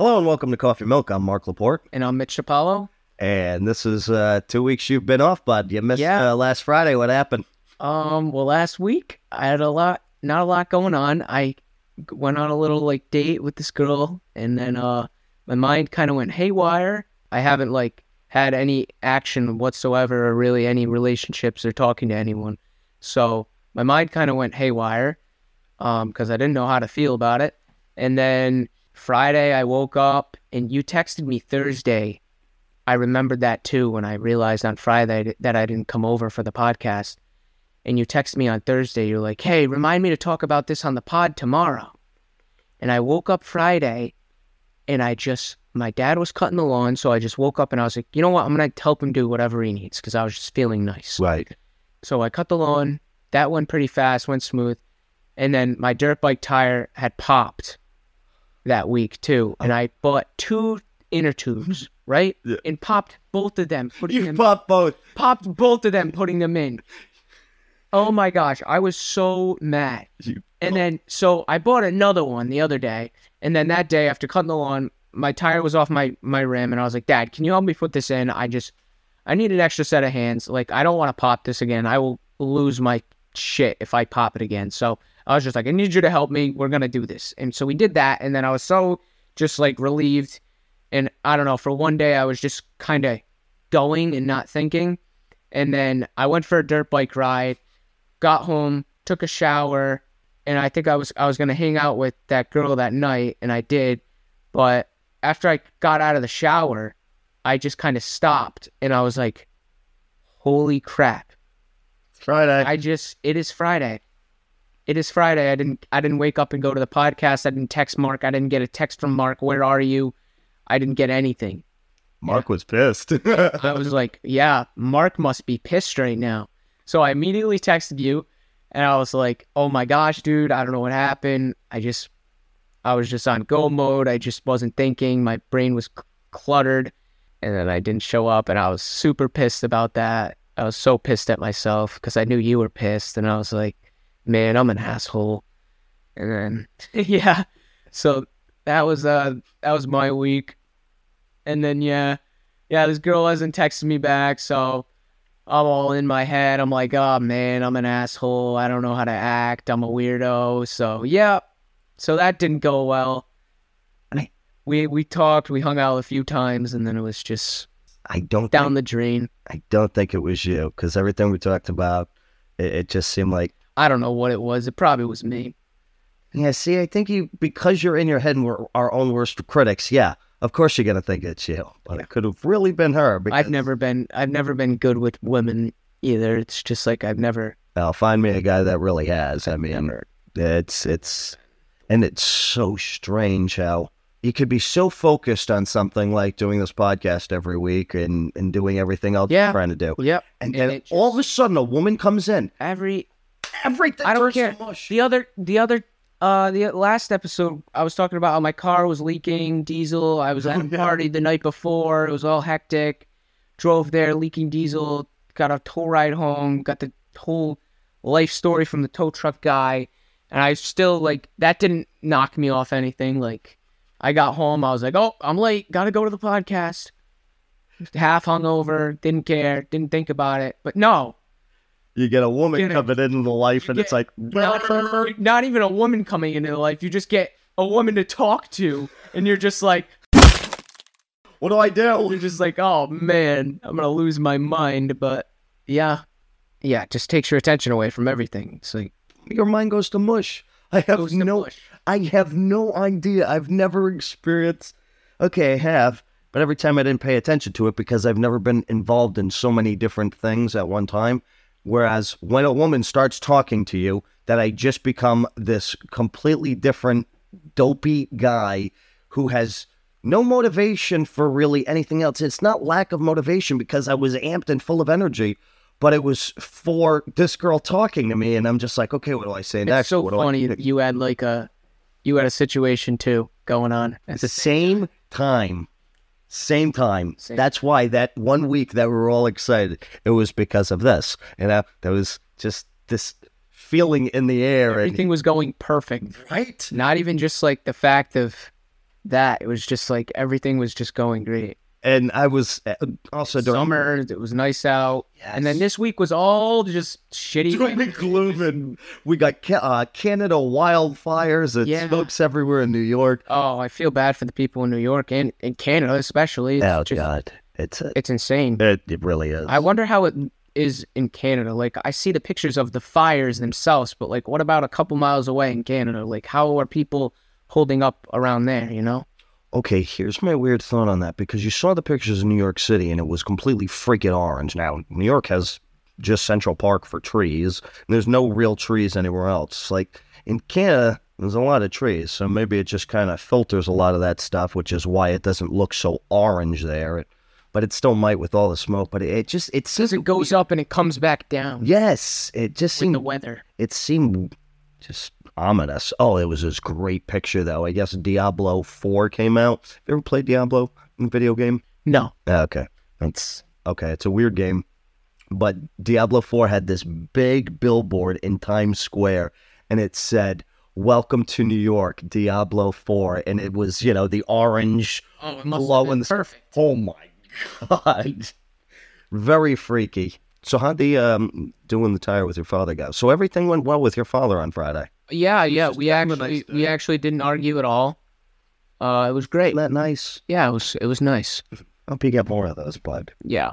Hello and welcome to Coffee Milk. I'm Mark Laporte, And I'm Mitch Apollo. and this is uh, two weeks you've been off, bud. You missed Yeah. uh, last Friday. What happened? Um, well, last week I had a lot, not a lot going on. I went on a little like date with this girl, and then uh, my mind kind of went haywire. I haven't like had any action whatsoever, or really any relationships or talking to anyone. So my mind kind of went haywire, um, because I didn't know how to feel about it. And then Friday I woke up, and you texted me Thursday. I remembered that too when I realized on Friday that I didn't come over for the podcast and you text me on Thursday, you're like, hey, remind me to talk about this on the pod tomorrow. And I woke up Friday and I just, my dad was cutting the lawn. So I just woke up and I was like, you know what? I'm going to help him do whatever he needs because I was just feeling nice. Right. So I cut the lawn. That went pretty fast, went smooth. And then my dirt bike tire had popped that week too. Oh. And I bought two inner tubes, right? Yeah. And popped both of them, putting You them popped both. popped both of them, putting them in. Oh my gosh, I was so mad. You- And oh. then, so I bought another one the other day, and then that day after cutting the lawn, my tire was off my my rim, and I was like, Dad, can you help me put this in? I just, I need an extra set of hands. Like, I don't want to pop this again. I will lose my shit if I pop it again. So I was just like, I need you to help me. We're gonna do this, and so we did that, and then I was so just like relieved, and I don't know. For one day, I was just kind of going and not thinking. And then I went for a dirt bike ride, got home, took a shower, and I think I was I was gonna hang out with that girl that night, and I did. But after I got out of the shower, I just kind of stopped, and I was like, "Holy crap!" Friday. I just it is Friday. It is Friday. I didn't I didn't wake up and go to the podcast. I didn't text Mark. I didn't get a text from Mark. Where are you? I didn't get anything. Mark was pissed. I was like, yeah, Mark must be pissed right now. So I immediately texted you and I was like, oh my gosh, dude, I don't know what happened. I just, I was just on go mode. I just wasn't thinking. My brain was c- cluttered. And then I didn't show up and I was super pissed about that. I was so pissed at myself because I knew you were pissed. And I was like, man, I'm an asshole. And then, yeah. So that was, uh, that was my week. And then, yeah, yeah, this girl hasn't texted me back, so I'm all in my head. I'm like, oh man, I'm an asshole. I don't know how to act. I'm a weirdo. So yeah, so that didn't go well. I- We we talked, we hung out a few times, and then it was just I don't down think, the drain. I don't think it was you because everything we talked about, it, it just seemed like I don't know what it was. It probably was me. yeah. See, I think you because you're in your head and we're our own worst critics. Yeah, of course you're gonna think it's you, but it could have really been her. Because, I've never been I've never been good with women either. It's just like I've never Well, find me a guy that really has. I mean, never It's it's and it's so strange how you could be so focused on something like doing this podcast every week and, and doing everything else Yeah. you're trying to do. Yep. And And then all of a sudden a woman comes in. Every Everything I don't care. The other, the other, uh, the last episode, I was talking about how my car was leaking diesel. I was at a party the night before. It was all hectic. Drove there, leaking diesel. Got a tow ride home. Got the whole life story from the tow truck guy. And I still like that didn't knock me off anything. Like I got home, I was like, oh, I'm late. Got to go to the podcast. Half hungover, didn't care, didn't think about it. But no, You get a woman Get coming into the life and it's like not, not even a woman coming into the life. You just get a woman to talk to, and you're just like, what do I do? you're just like, oh man, I'm gonna lose my mind. But yeah, yeah, it just takes your attention away from everything. It's like Your mind goes to mush. I have goes to no mush. I have no idea. I've never experienced. Okay, I have, but every time I didn't pay attention to it because I've never been involved in so many different things at one time. Whereas when a woman starts talking to you, that I just become this completely different, dopey guy who has no motivation for really anything else. It's not lack of motivation because I was amped and full of energy, but it was for this girl talking to me, and I'm just like, okay, what do I say next? It's so What do I- funny you had like a, you had a situation too going on at the same time. Same time. Same That's why that one week that we were all excited, it was because of this. You know, there was just this feeling in the air. Everything was going perfect. Right? Not even just like the fact of that. It was just like everything was just going great. And I was uh, also during Summer, it was nice out. And then this week was all just shitty. Gloom and we got uh, Canada wildfires and Yeah. smokes everywhere in New York. Oh, I feel bad for the people in New York and in Canada, especially. It's, Oh just, God, it's a, it's insane. it, it really is. I wonder how it is in Canada. Like, I see the pictures of the fires themselves, but like, what about a couple miles away in Canada? Like, how are people holding up around there? You know? Okay, here's my weird thought on that because you saw the pictures of New York City and it was completely freaking orange. Now, New York has just Central Park for trees. There's no real trees anywhere else. Like in Canada, there's a lot of trees, so maybe it just kind of filters a lot of that stuff, which is why it doesn't look so orange there. It, but it still might with all the smoke. But it, it just it seems it goes up and it comes back down Yes, it just seemed the weather. it seemed just ominous. Oh, it was this great picture though. I guess Diablo Four came out. Have you ever played Diablo in video game? No. Ah, Okay, that's okay. It's a weird game, but Diablo Four had this big billboard in Times Square, and it said. Welcome to New York, Diablo 4. And it was, you know, the orange Oh, glow the perfect. Oh my god. Very freaky. So how'd the um doing the tire with your father go? So everything went well with your father on Friday. Yeah, yeah. We actually nice we actually didn't argue at all. Uh, it was great. Isn't that nice? Yeah, it was it was nice. I hope you get more of those, bud. Yeah.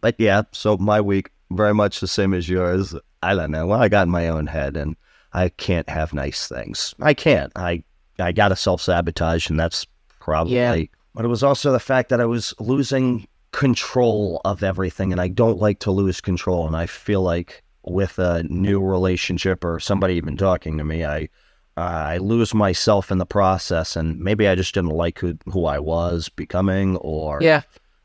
But yeah, so my week very much the same as yours. I don't know. Well, I got in my own head and I can't have nice things. I can't. I I gotta self sabotage and that's probably Yeah. but it was also the fact that I was losing control of everything and I don't like to lose control and I feel like with a new relationship or somebody even talking to me I uh, I lose myself in the process and maybe I just didn't like who who I was becoming or Yeah.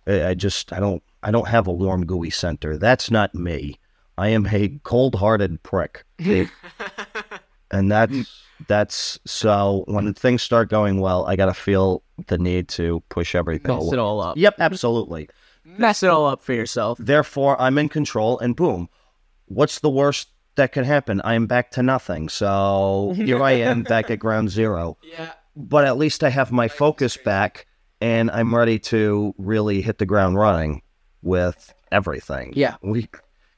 I I just I don't I don't have a warm gooey center. That's not me. I am a cold-hearted prick. and that's that's so when things start going well, I got to feel the need to push everything. Mess it all up. Yep, absolutely. Mess it all up for yourself. Therefore, I'm in control and boom. What's the worst that could happen? I am back to nothing. So here I am back at ground zero. Yeah. But at least I have my focus back and I'm ready to really hit the ground running with everything. Yeah. We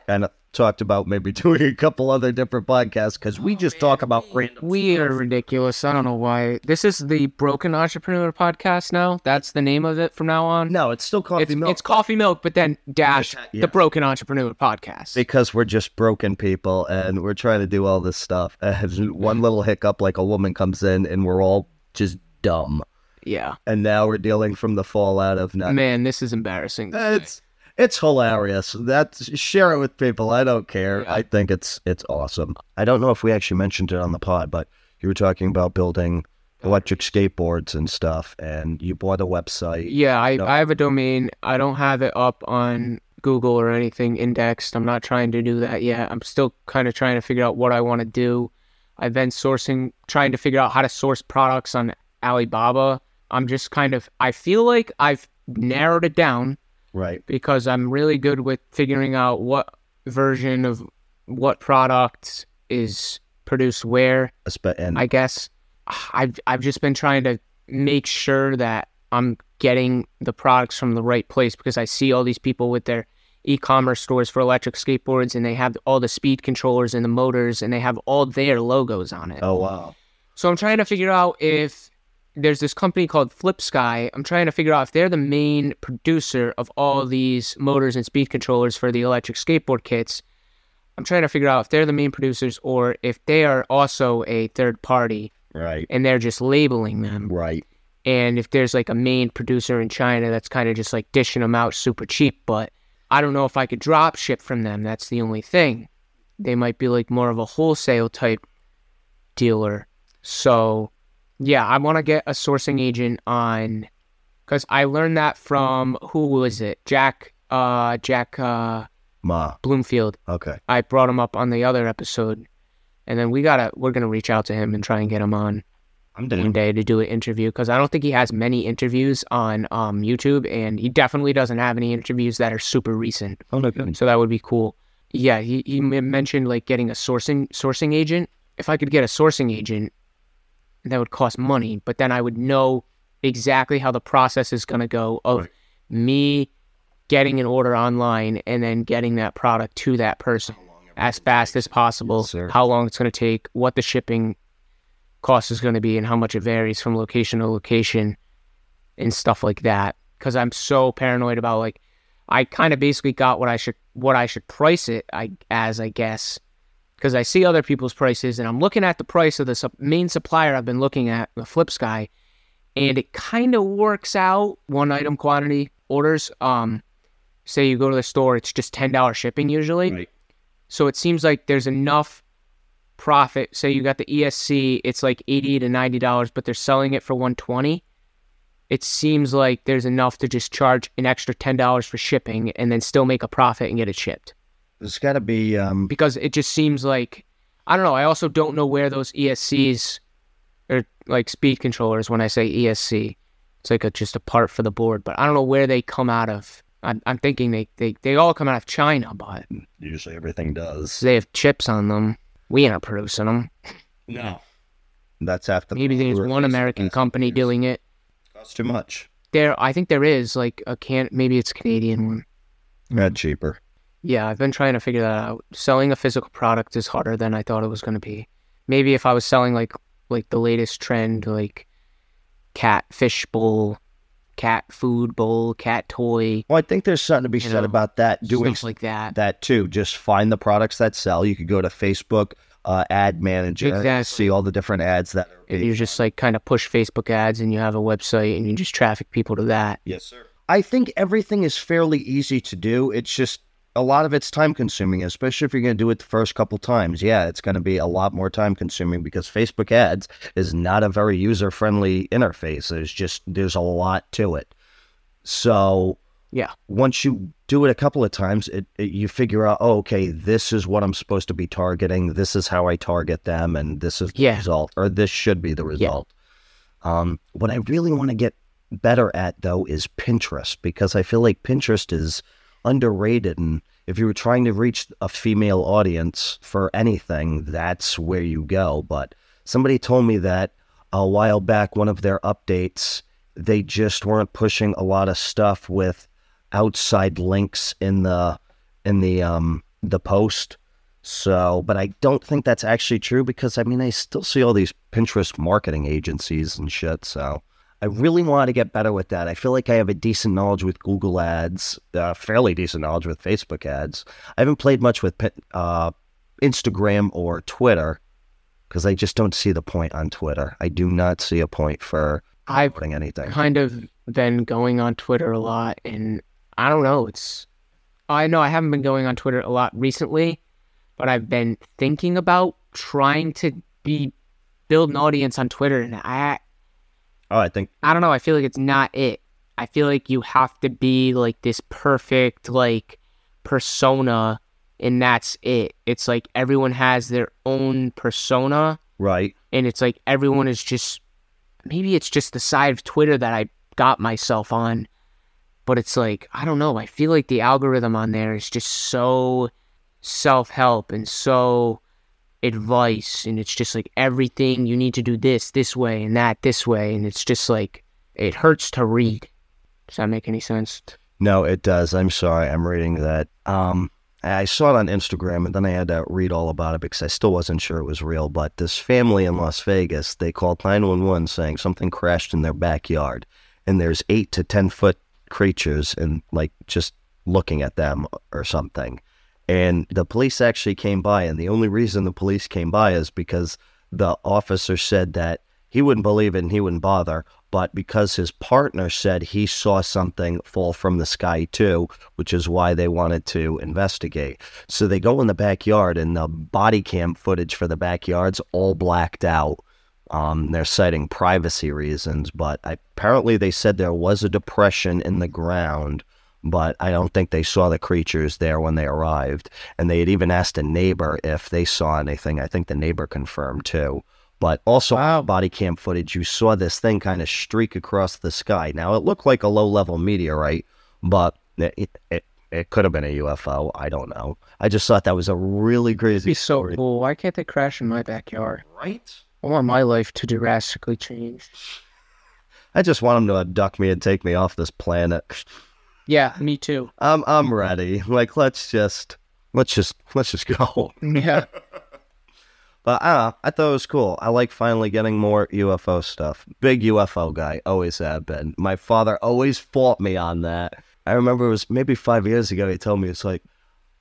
kind of talked about maybe doing a couple other different podcasts because we just talk about random. We are ridiculous. I don't know why. This is the Broken Entrepreneur podcast now. That's the name of it from now on. No, it's still coffee it's, milk it's coffee milk, but then dash Yeah. the Broken Entrepreneur podcast. because we're just broken people and we're trying to do all this stuff. And one little hiccup, like a woman comes in and we're all just dumb. yeah. And now we're dealing from the fallout of not. Man, this is embarrassing. It's it's hilarious. That's share it with people. I don't care. Yeah. I think it's it's awesome. I don't know if we actually mentioned it on the pod, but you were talking about building electric skateboards and stuff, and you bought a website. Yeah, I, No. I have a domain. I don't have it up on Google or anything indexed. I'm not trying to do that yet. I'm still kind of trying to figure out what I want to do. I've been sourcing, trying to figure out how to source products on Alibaba. I'm just kind of, I feel like I've narrowed it down Right. because I'm really good with figuring out what version of what product is produced where. And I guess I've I've just been trying to make sure that I'm getting the products from the right place because I see all these people with their e-commerce stores for electric skateboards and they have all the speed controllers and the motors and they have all their logos on it. oh wow. So I'm trying to figure out if there's this company called FlipSky. I'm trying to figure out if they're the main producer of all mm. these motors and speed controllers for the electric skateboard kits. I'm trying to figure out if they're the main producers or if they are also a third party Right. and they're just labeling them. Right. And if there's like a main producer in China that's kind of just like dishing them out super cheap, but I don't know if I could drop ship from them. That's the only thing. They might be like more of a wholesale type dealer. So, yeah, I want to get a sourcing agent on because I learned that from who was it? Jack, uh, Jack, uh, Ma. Bloomfield. Okay. I brought him up on the other episode, and then we gotta we're gonna reach out to him and try and get him on I'm one day to do an interview because I don't think he has many interviews on um, YouTube, and he definitely doesn't have any interviews that are super recent. Oh no good. So that would be cool. Yeah, he, he mentioned like getting a sourcing sourcing agent. If I could get a sourcing agent, that would cost money, but then I would know exactly how the process is going to go of Right. me getting an order online and then getting that product to that person as fast as possible, Yes, how long it's going to take, what the shipping cost is going to be, and how much it varies from location to location and stuff like that. Because I'm so paranoid about like, I kind of basically got what I should what I should price it I as I guess because I see other people's prices and I'm looking at the price of the sup- main supplier I've been looking at the FlipSky and it kind of works out one item quantity orders um say you go to the store it's just $10 shipping usually. Right. so it seems like there's enough profit say you got the ESC it's like 80 to 90 dollars but they're selling it for 120 it seems like there's enough to just charge an extra $10 for shipping and then still make a profit and get it shipped There's got to be um, because it just seems like I don't know. I also don't know where those ESCs or like speed controllers. When I say ESC, it's like a, just a part for the board, but I don't know where they come out of. I'm, I'm thinking they, they they all come out of China, but usually everything does. they have chips on them. We aren't producing them. No, that's after Maybe there's one American company doing it. Costs too much. There, I think there is like a can. Maybe it's a Canadian one. Yeah, cheaper. Yeah, I've been trying to figure that out. Selling a physical product is harder than I thought it was going to be. Maybe if I was selling like like the latest trend, like cat fish bowl, cat food bowl, cat toy, Well, I think there's something to be said know, about that. Doing like that. that too. Just find the products that sell. You could go to Facebook uh, ad manager, Exactly. see all the different ads that are. You just like kind of push Facebook ads, and you have a website, and you just traffic people to that. Yes, sir. I think everything is fairly easy to do. It's just a lot of it's time consuming, especially if you're going to do it the first couple times. Yeah, it's going to be a lot more time consuming because Facebook ads is not a very user friendly interface. There's just there's a lot to it. So Yeah. once you do it a couple of times, it, it you figure out, oh, okay, this is what I'm supposed to be targeting. This is how I target them, and this is the Yeah. result, or this should be the result. Um, what I really want to get better at though is Pinterest because I feel like Pinterest is underrated and if you were trying to reach a female audience for anything, that's where you go. But somebody told me that a while back, one of their updates, they just weren't pushing a lot of stuff with outside links in the in the um the post. So, but I don't think that's actually true because I mean I still see all these Pinterest marketing agencies and shit. So I really want to get better with that. I feel like I have a decent knowledge with Google Ads, uh, fairly decent knowledge with Facebook Ads. I haven't played much with uh, Instagram or Twitter because I just don't see the point on Twitter. I do not see a point for I've putting anything. kind of been going on Twitter a lot, and I don't know. It's I know I haven't been going on Twitter a lot recently, but I've been thinking about trying to be build an audience on Twitter, and I Oh, I think I don't know. I feel like it's not it. I feel like you have to be like this perfect like persona, and that's it. It's like everyone has their own persona, right. and it's like everyone is just maybe it's just the side of Twitter that I got myself on, but it's like I don't know. I feel like the algorithm on there is just so self help and so advice, and it's just like everything you need to do this this way and that this way, and it's just like it hurts to read. Does that make any sense? No, it does. I'm sorry. I'm reading that. Um, I saw it on Instagram, and then I had to read all about it because I still wasn't sure it was real. But this family in Las Vegas, they called 911 saying something crashed in their backyard, and there's eight to ten foot creatures, and like just looking at them or something. And the police actually came by, and the only reason the police came by is because the officer said that he wouldn't believe it and he wouldn't bother, but because his partner said he saw something fall from the sky too, which is why they wanted to investigate. So they go in the backyard, and the body cam footage for the backyard's all blacked out. Um, they're citing privacy reasons, but apparently they said there was a depression in the ground but I don't think they saw the creatures there when they arrived. And they had even asked a neighbor if they saw anything. I think the neighbor confirmed too. But also, Wow. body cam footage, you saw this thing kind of streak across the sky. Now, it looked like a low level meteorite, but it, it, it could have been a UFO. I don't know. I just thought that was a really crazy Be so cool. Why can't they crash in my backyard? Right? I want my life to drastically change. I just want them to abduct me and take me off this planet. Yeah, me too. I'm I'm ready. Like let's just let's just let's just go. Yeah. But know. I thought it was cool. I like finally getting more UFO stuff. Big UFO guy, always have been. My father always fought me on that. I remember it was maybe five years ago. He told me it's like,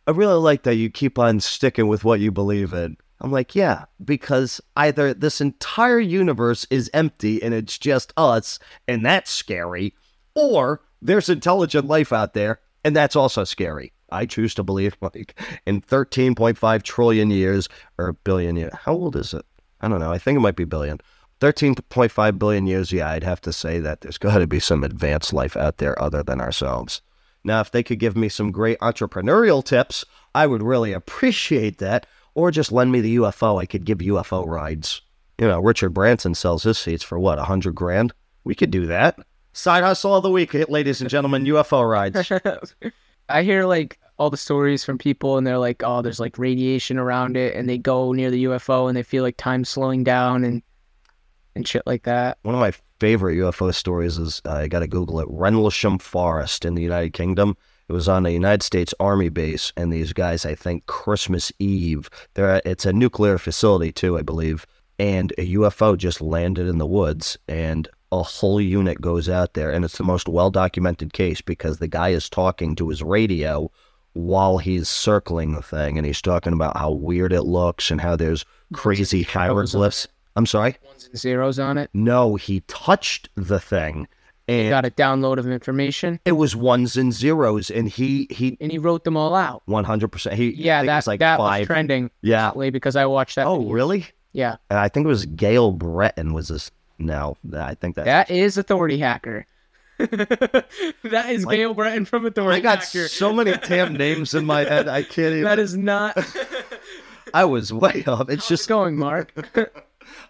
I really like that you keep on sticking with what you believe in. I'm like, yeah, because either this entire universe is empty and it's just us, and that's scary, or there's intelligent life out there, and that's also scary. I choose to believe like in 13.5 trillion years or billion years. How old is it? I don't know. I think it might be billion. 13.5 billion years, yeah, I'd have to say that there's got to be some advanced life out there other than ourselves. Now, if they could give me some great entrepreneurial tips, I would really appreciate that. Or just lend me the UFO. I could give UFO rides. You know, Richard Branson sells his seats for what, a hundred grand? We could do that. Side hustle of the week, ladies and gentlemen, UFO rides. I hear like all the stories from people and they're like, oh, there's like radiation around it, and they go near the UFO and they feel like time's slowing down and and shit like that. One of my favorite UFO stories is uh, I got to Google it Rendlesham Forest in the United Kingdom. It was on a United States Army base, and these guys, I think, Christmas Eve. There, it's a nuclear facility too, I believe. And a UFO just landed in the woods, and a whole unit goes out there, and it's the most well documented case because the guy is talking to his radio while he's circling the thing, and he's talking about how weird it looks and how there's crazy hieroglyphs. I'm sorry. Ones and zeros on it. No, he touched the thing, and Got a download of information, it was ones and zeros, and he he and he wrote them all out. one hundred percent. He Yeah, think it that was like was trending yeah. because I watched that. Oh, video. really? Yeah, And I think it was Gael Breton was this. No, I think that. that is Authority Hacker. that is Like- Gael Breton from Authority Hacker. I got Hacker. so many damn names in my head. I can't even. that is not. I was way up. It's Just just going, Mark.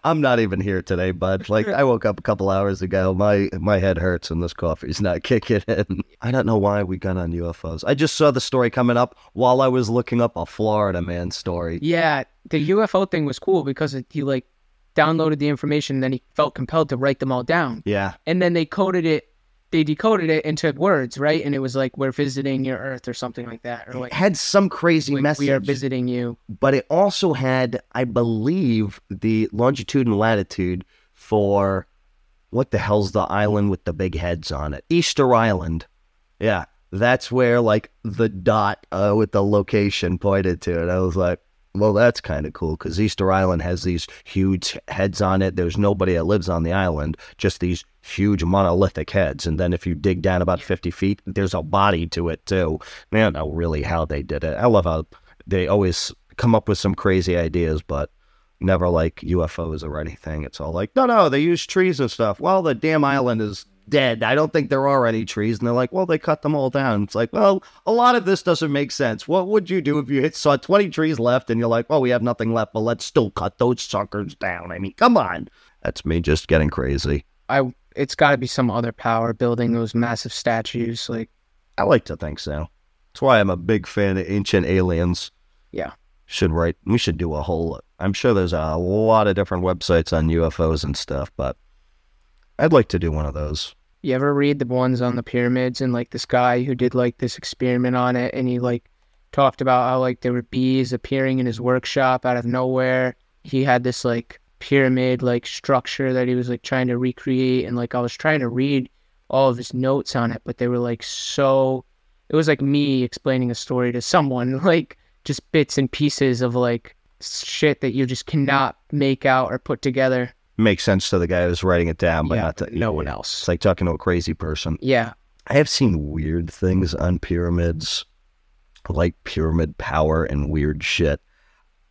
I'm not even here today, bud. Like I woke up a couple hours ago. My my head hurts and this coffee's not kicking in. I don't know why we got on UFOs. I just saw the story coming up while I was looking up a Florida man story. Yeah, the UFO thing was cool because it, he like downloaded the information, and then he felt compelled to write them all down, Yeah, and then they coded it. They decoded it into words, right? And it was like, "We're visiting your Earth" or something like that, or like, it had some crazy like message. "We are visiting you." but it also had, I believe, the longitude and latitude for what the hell's the island with the big heads on it? Easter Island. Yeah, that's where like the dot uh, with the location pointed to. And I was like, well, that's kind of cool because Easter Island has these huge heads on it. There's nobody that lives on the island, just these huge monolithic heads. And then if you dig down about 50 feet, there's a body to it too. I don't know really how they did it. I love how they always come up with some crazy ideas, but never like UFOs or anything. It's all like, no, no, they use trees and stuff. Well, the damn island is dead. I don't think there are any trees. And they're like, well, they cut them all down. It's like, well, a lot of this doesn't make sense. What would you do if you hit, saw 20 trees left and you're like, well, we have nothing left, but let's still cut those suckers down? I mean, come on. That's me just getting crazy. I it's got to be some other power building those massive statues. Like, I like to think so. That's why I'm a big fan of Ancient Aliens. Yeah. Should write, we should do a whole, I'm sure there's a lot of different websites on UFOs and stuff, but I'd like to do one of those. you ever read the ones on the pyramids and like this guy who did like this experiment on it, and he like talked about how like there were bees appearing in his workshop out of nowhere. He had this like pyramid like structure that he was like trying to recreate, and like I was trying to read all of his notes on it, but they were like so. It was like me explaining a story to someone, like just bits and pieces of like shit that you just cannot make out or put together. Makes sense to the guy who's writing it down, but Yeah, not to no one else. It's like talking to a crazy person. Yeah, I have seen weird things on pyramids, like pyramid power and weird shit.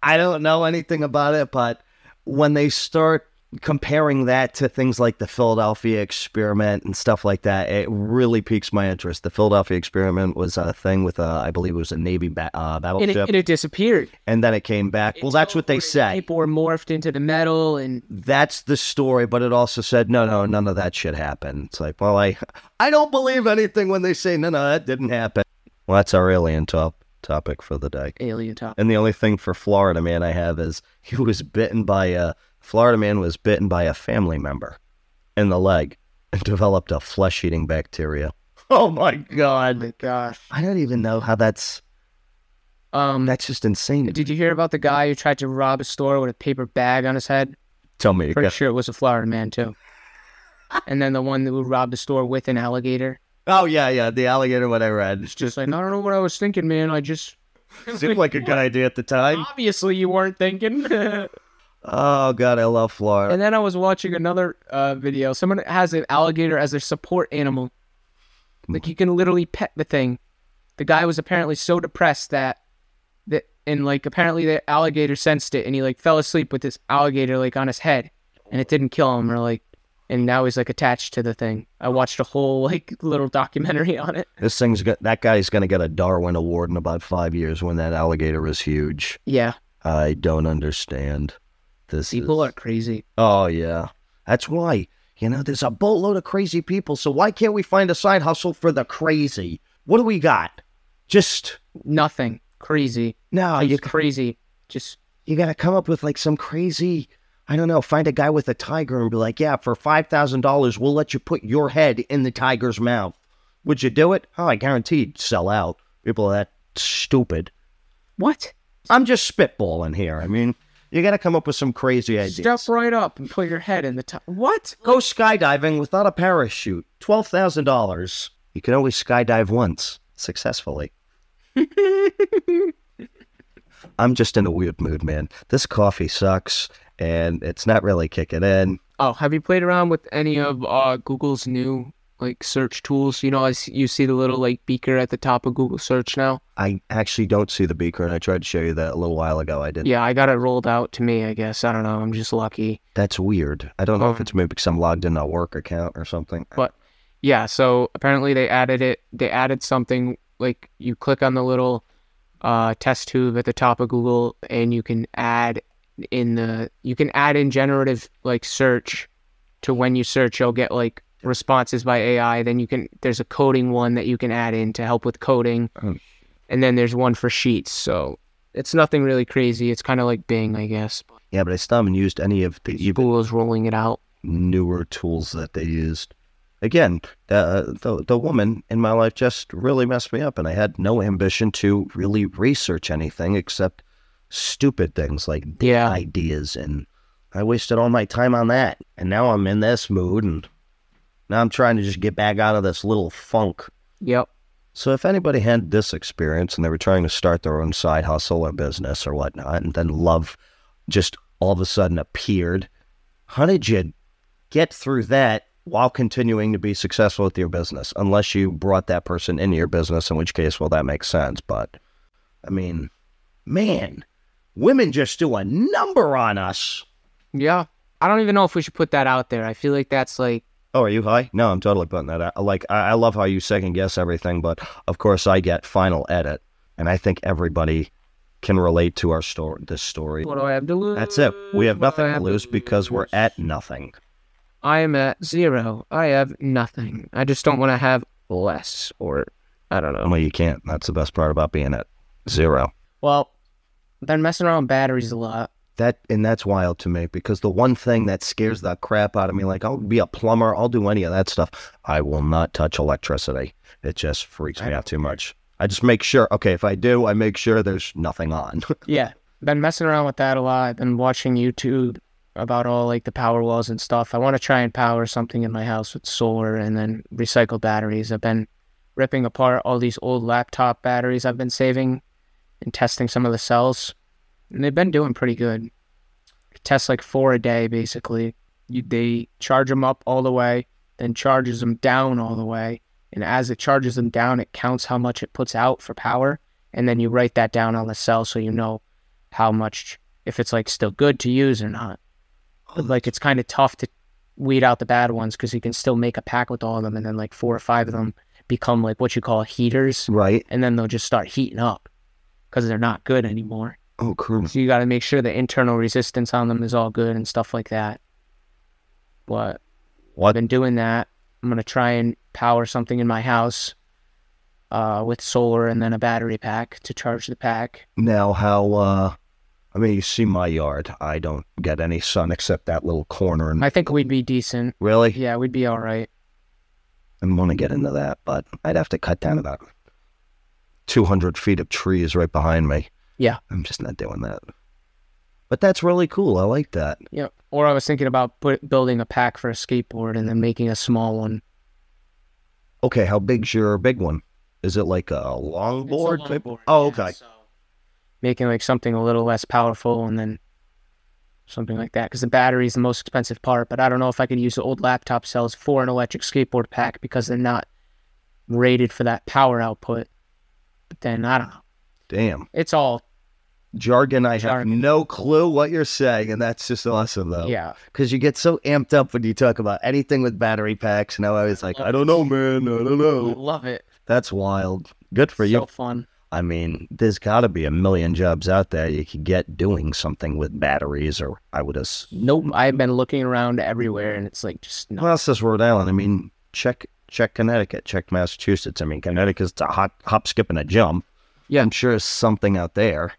I don't know anything about it, but when they start comparing that to things like the Philadelphia experiment and stuff like that, it really piques my interest. The Philadelphia experiment was a thing with, a, I believe it was a Navy ba- uh, and it, battleship, and it disappeared. and then it came back. Well, that's what they say. People were morphed into the metal, and that's the story, but it also said, no, no, none of that shit happened. It's like, well, I, I don't believe anything when they say, no, no, that didn't happen. Well, that's our alien top topic for the day. alien top. And the only thing for Florida man I have is he was bitten by a Florida man was bitten by a family member in the leg, and developed a flesh-eating bacteria. Oh my god! my gosh. I don't even know how that's. Um, That's just insane. did you hear about the guy who tried to rob a store with a paper bag on his head? Tell me Pretty sure it was a Florida man too. And then the one who robbed the store with an alligator. Oh yeah, yeah, the alligator. What I read. It's just like I don't know what I was thinking, man. I just Seemed like a good idea at the time. obviously you weren't thinking. Oh god, I love Florida. and then I was watching another uh, video. Someone has an alligator as their support animal. Like you can literally pet the thing. The guy was apparently so depressed that that and like apparently the alligator sensed it and he like fell asleep with this alligator like on his head and it didn't kill him or like and now he's like attached to the thing. I watched a whole like little documentary on it. This thing's got that guy's gonna get a Darwin Award in about five years when that alligator is huge. Yeah, I don't understand. This people is... are crazy. Oh yeah, that's why. You know, there's a boatload of crazy people. So why can't we find a side hustle for the crazy? What do we got? Just Nothing crazy. no. You Just crazy. Just you got to come up with like some crazy. I don't know. Find a guy with a tiger and be like, yeah, for five thousand dollars, we'll let you put your head in the tiger's mouth. Would you do it? Oh, I guarantee you'd sell out. People are that stupid. what? I'm just spitballing here. I mean, you got to come up with some crazy ideas. Step right up and put your head in the top. What? Go skydiving without a parachute. Twelve thousand dollars. You can only skydive once successfully. I'm just in a weird mood, man. This coffee sucks, and it's not really kicking in. Oh, have you played around with any of uh, Google's new like search tools? You know, as you see the little like beaker at the top of Google search now. I actually don't see the beaker, and I tried to show you that a little while ago. I didn't. Yeah, I got it rolled out to me. I guess I don't know. I'm just lucky. That's weird. I don't know if Um, it's maybe because I'm logged in a work account or something. But yeah, so apparently they added it. They added something like you click on the little uh, test tube at the top of Google, and you can add in the you can add in generative like search to when you search, you'll get like responses by AI. Then you can there's a coding one that you can add in to help with coding, Oh. and then there's one for sheets. So it's nothing really crazy. It's kind of like Bing, I guess. Yeah, but I still haven't used any of the Google's rolling it out. newer tools that they used. Again, the, the the woman in my life just really messed me up, and I had no ambition to really research anything except stupid things like Yeah. ideas, and I wasted all my time on that. And now I'm in this mood, and now I'm trying to just get back out of this little funk. Yep. So if anybody had this experience and they were trying to start their own side hustle or business or whatnot, and then love just all of a sudden appeared, how did you get through that while continuing to be successful with your business? Unless you brought that person into your business, in which case, well, that makes sense. But I mean, man, women just do a number on us. Yeah. I don't even know if we should put that out there. I feel like that's like Oh, are you high? No, I'm totally putting that out. Like, I, I love how you second guess everything, but of course, I get final edit, and I think everybody can relate to our story. This story. what do I have to lose? That's it. We have What nothing to lose because we're at nothing. I am at zero. I have nothing. I just don't want to have less or I don't know. Well, you can't. That's the best part about being at zero. Well, I've been messing around with batteries a lot. That and that's wild to me because the one thing that scares the crap out of me, like I'll be a plumber, I'll do any of that stuff. I will not touch electricity. It just freaks me out too much. I just make sure. Okay, if I do, I make sure there's nothing on. Yeah. Been messing around with that a lot. I've been watching YouTube about all like the power walls and stuff. I want to try and power something in my house with solar and then recycle batteries. I've been ripping apart all these old laptop batteries I've been saving and testing some of the cells. And they've been doing pretty good. Test like four a day basically. You, they charge them up all the way, then charges them down all the way. And as it charges them down, it counts how much it puts out for power. And then you write that down on the cell so you know how much, if it's like still good to use or not. Oh, but, like it's kind of tough to weed out the bad ones because you can still make a pack with all of them. And then like four or five of them become like what you call heaters. right? And then they'll just start heating up because they're not good anymore. Oh, cool. So you got to make sure the internal resistance on them is all good and stuff like that. But I've been doing that. I'm gonna try and power something in my house uh, with solar and then a battery pack to charge the pack. Now, how? uh I mean, you see my yard. I don't get any sun except that little corner. And I think we'd be decent. really, Yeah, we'd be all right. I want to get into that, but I'd have to cut down about 200 feet of trees right behind me. Yeah. I'm just not doing that. But that's really cool. I like that. Yeah. Or I was thinking about put, building a pack for a skateboard and then mm-hmm. making a small one. Okay, how big's your big one? Is it like a longboard? It's a type- longboard, Oh, yeah, okay. so Making like something a little less powerful and then something like that. Because the battery is the most expensive part. But I don't know if I could use the old laptop cells for an electric skateboard pack because they're not rated for that power output. But then I don't know. Damn. It's all Jargon, I have no clue what you're saying, and that's just awesome, though. yeah. Because you get so amped up when you talk about anything with battery packs, and I was like, I don't know, man. I don't I know. love it. That's wild. Good for so you. fun. I mean, there's got to be a million jobs out there you could get doing something with batteries, or I would have. Nope. I've been looking around everywhere and it's like just no. Well, it's just Rhode Island. I mean, check check Connecticut, check Massachusetts. I mean, Connecticut's a hot hop, skip, and a jump. Yeah. I'm sure there's something out there.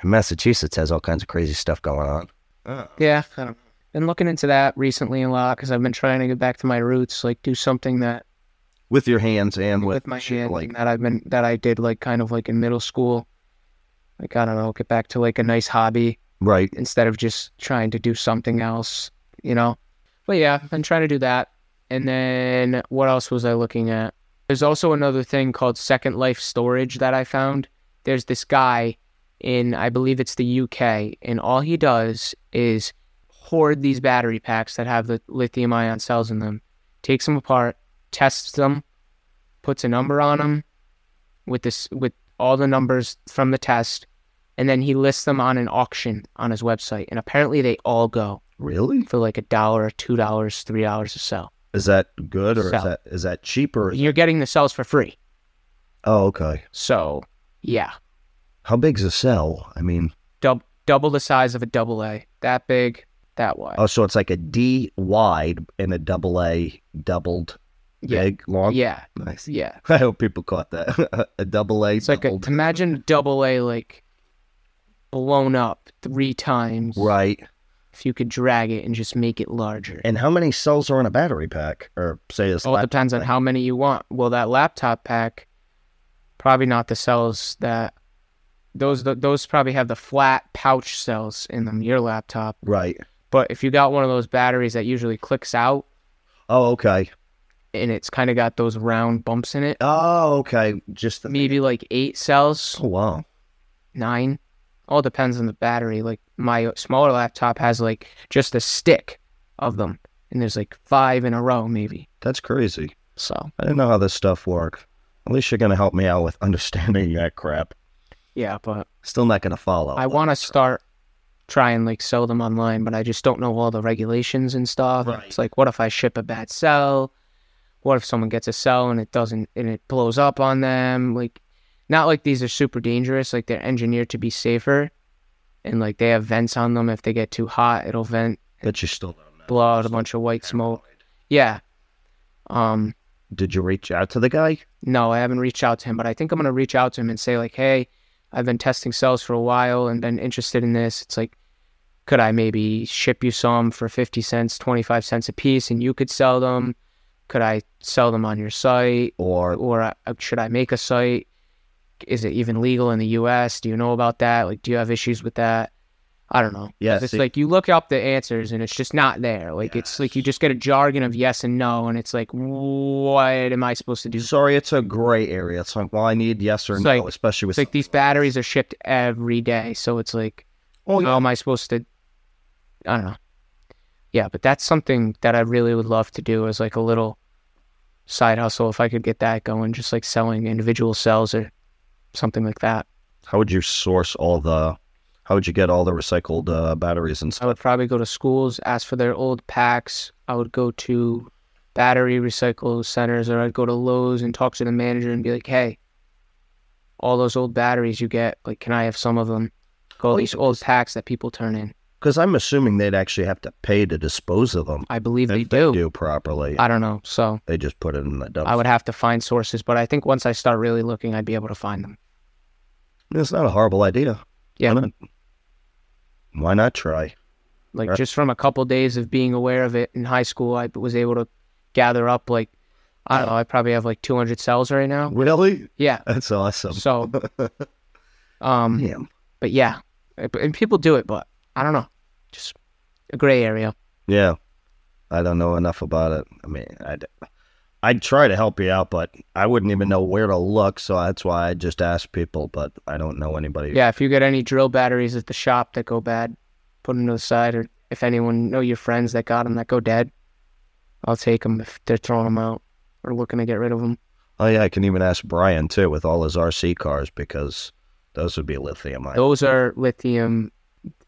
And Massachusetts has all kinds of crazy stuff going on. Oh. Yeah. I don't. Been looking into that recently a lot because I've been trying to get back to my roots, like do something that With your hands and with, with my shit hand like that I've been that I did like kind of like in middle school. Like I don't know, get back to like a nice hobby right. instead of just trying to do something else, you know. But yeah, I've been trying to do that. And then what else was I looking at? There's also another thing called Second Life Storage that I found. There's this guy in I believe it's the UK, and all he does is hoard these battery packs that have the lithium ion cells in them, takes them apart, tests them, puts a number on them with this with all the numbers from the test, and then he lists them on an auction on his website. And apparently they all go Really? for like a dollar, two dollars, three dollars a cell. Is that good or is that is that cheaper? You're getting the cells for free. Oh, okay. So yeah, How big's a cell? I mean, dub- double the size of a double A. That big, that wide. oh, so it's like a D wide and a double A doubled yeah, big long. yeah, Nice. yeah. I hope people caught that. a double A It's like a, imagine double A like blown up three times. right. If you could drag it and just make it larger. And how many cells are in a battery pack? Or say this Well, it depends on how many you want. Well, that laptop pack, probably not the cells that those those probably have the flat pouch cells in them. Your laptop, Right. but if you got one of those batteries that usually clicks out Oh, okay. and it's kind of got those round bumps in it, Oh, okay. Just the maybe like eight cells, Oh, wow. nine. All depends on the battery. Like my smaller laptop has like just a stick of them, and there's like five in a row, maybe. That's crazy. So I didn't know how this stuff worked. At least you're gonna help me out with understanding that crap. yeah, but Still not gonna follow. I want to start try and like sell them online, but I just don't know all the regulations and stuff. Right. It's like, what if I ship a bad cell? What if someone gets a cell and it doesn't and it blows up on them? Like, not like these are super dangerous. Like they're engineered to be safer, and like they have vents on them. If they get too hot, it'll vent, But you still don't know. blow out a bunch of white smoke. Yeah. Um. Did you reach out to the guy? No, I haven't reached out to him, but I think I'm gonna reach out to him and say like, "Hey, I've been testing cells for a while and been interested in this. It's like, could I maybe ship you some for fifty cents, twenty five cents a piece, and you could sell them? Could I sell them on your site, Or or uh, should I make a site? Is it even legal in the U.S.? Do you know about that? Like, do you have issues with that? I don't know. Yeah, it's see- like you look up the answers and it's just not there. Like it's like you just get a jargon of yes and no, and it's like, what am I supposed to do? sorry, it's a gray area. It's like, well, I need yes or It's no, like- especially with like these batteries are shipped every day, so it's like, Oh, how am I supposed to? I don't know. Yeah, but that's something that I really would love to do as like a little side hustle if I could get that going, just like selling individual cells or something like that. How would you source all the? How would you get all the recycled uh, batteries and stuff? I would probably go to schools, ask for their old packs. I would go to battery recycle centers, or I'd go to Lowe's and talk to the manager and be like, "Hey, all those old batteries you get, like, can I have some of them? Go Oh, these old packs that people turn in. Because I'm assuming they'd actually have to pay to dispose of them. I believe they do. do properly. I don't know. So they just put it in the dumpster. I would have to find sources, but I think once I start really looking, I'd be able to find them. It's not a horrible idea. Yeah. Why not, Why not try? Like Right. just from a couple days of being aware of it in high school, I was able to gather up like I don't know. I probably have like 200 cells right now. Really? Yeah. That's awesome. So, um, Damn. but yeah, and people do it, but I don't know. Just a gray area. Yeah. I don't know enough about it. I mean, I'd, I'd try to help you out, but I wouldn't even mm-hmm. know where to look. So that's why I just ask people, but I don't know anybody. Yeah, if you get any drill batteries at the shop that go bad, put them to the side. Or if anyone know your friends that got them that go dead, I'll take them if they're throwing them out or looking to get rid of them. Oh, yeah. I can even ask Brian, too, with all his RC cars, because those would be lithium. ion. Those are lithium.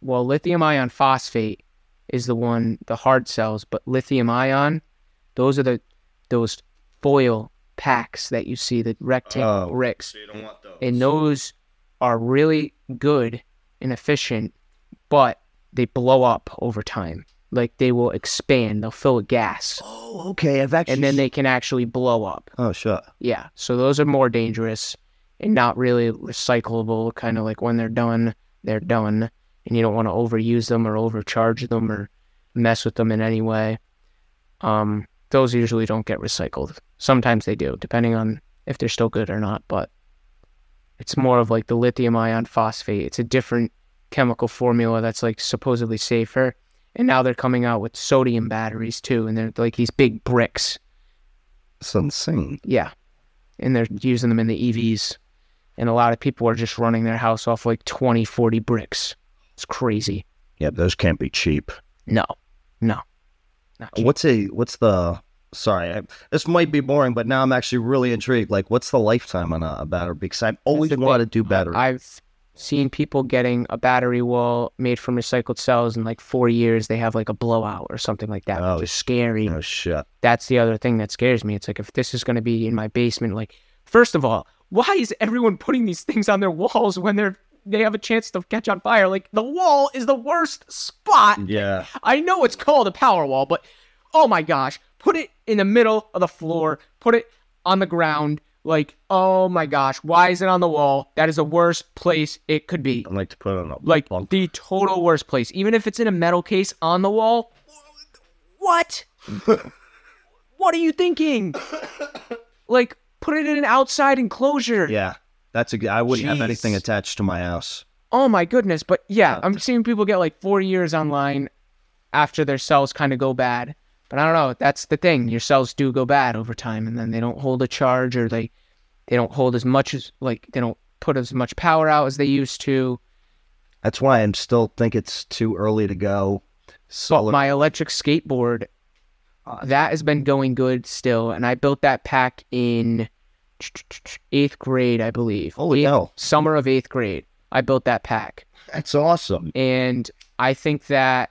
Well, lithium ion phosphate is the one, the hard cells, but lithium ion, those are the those foil packs that you see, the rectangle Oh. bricks. you don't want those. and those are really good and efficient, but they blow up over time. Like they will expand, they'll fill with gas, Oh, okay. I've actually. and then they can actually blow up. Oh, sure. Yeah, so those are more dangerous and not really recyclable. Kind of like when they're done, they're done, and you don't want to overuse them or overcharge them or mess with them in any way. Um, those usually don't get recycled. Sometimes they do, depending on if they're still good or not. But it's more of like the lithium ion phosphate. It's a different chemical formula that's like supposedly safer. And now they're coming out with sodium batteries too, and they're like these big bricks. It's insane. Yeah. And they're using them in the EVs. And a lot of people are just running their house off like 20, 40 bricks. It's crazy. Yeah, those can't be cheap. No, no. Uh, cheap. What's a what's the sorry, I, this might be boring, but now I'm actually really intrigued. Like, what's the lifetime on a, a battery? Because I've always wanted to do battery. I've seen people getting a battery wall made from recycled cells in like four years. They have like a blowout or something like that, Oh, which is scary. oh shit! That's the other thing that scares me. It's like if this is going to be in my basement, like, first of all, why is everyone putting these things on their walls when they're they have a chance to catch on fire? Like the wall is the worst spot Yeah, I know it's called a power wall, but oh my gosh, put it in the middle of the floor, put it on the ground. Like, oh my gosh, why is it on the wall? That is the worst place it could be. I'd like to put it on a Like, bunk. the total worst place. Even if it's in a metal case on the wall. What? what are you thinking? Like, put it in an outside enclosure. Yeah, that's a. I wouldn't have anything attached to my house. Oh my goodness. But yeah, I'm seeing people get like four years online after their cells kind of go bad. But I don't know. That's the thing. Your cells do go bad over time and then they don't hold a charge or they they don't hold as much as like they don't put as much power out as they used to. That's why I'm still think it's too early to go. But my electric skateboard uh, that has been going good still and I built that pack in 8th grade, I believe. Holy Eighth- hell. Summer of 8th grade. I built that pack. That's awesome. and I think that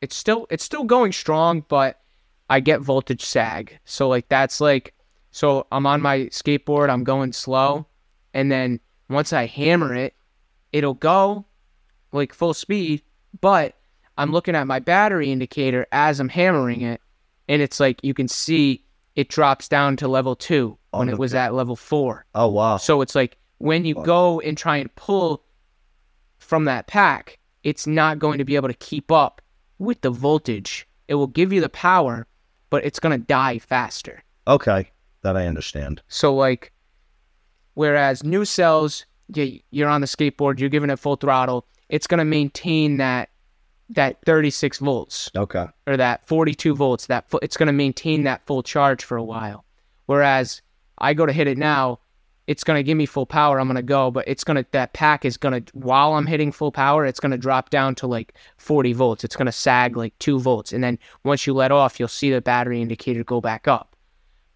it's still it's still going strong, but I get voltage sag. So like that's like so I'm on my skateboard, I'm going slow, and then once I hammer it, it'll go like full speed, but I'm looking at my battery indicator as I'm hammering it, and it's like you can see it drops down to level two when Oh, it no was at level four. Oh wow. So it's like when you go and try and pull from that pack, it's not going to be able to keep up with the voltage. It will give you the power, but it's going to die faster. Okay, that I understand. So like, whereas new cells, you- you're on the skateboard, you're giving it full throttle, it's going to maintain that that 36 volts Okay. or that 42 volts. That fu- it's going to maintain that full charge for a while. Whereas I go to hit it now, it's going to give me full power. I'm going to go, but it's going to that pack is going to while I'm hitting full power, it's going to drop down to like 40 volts. It's going to sag like 2 volts and then once you let off, you'll see the battery indicator go back up.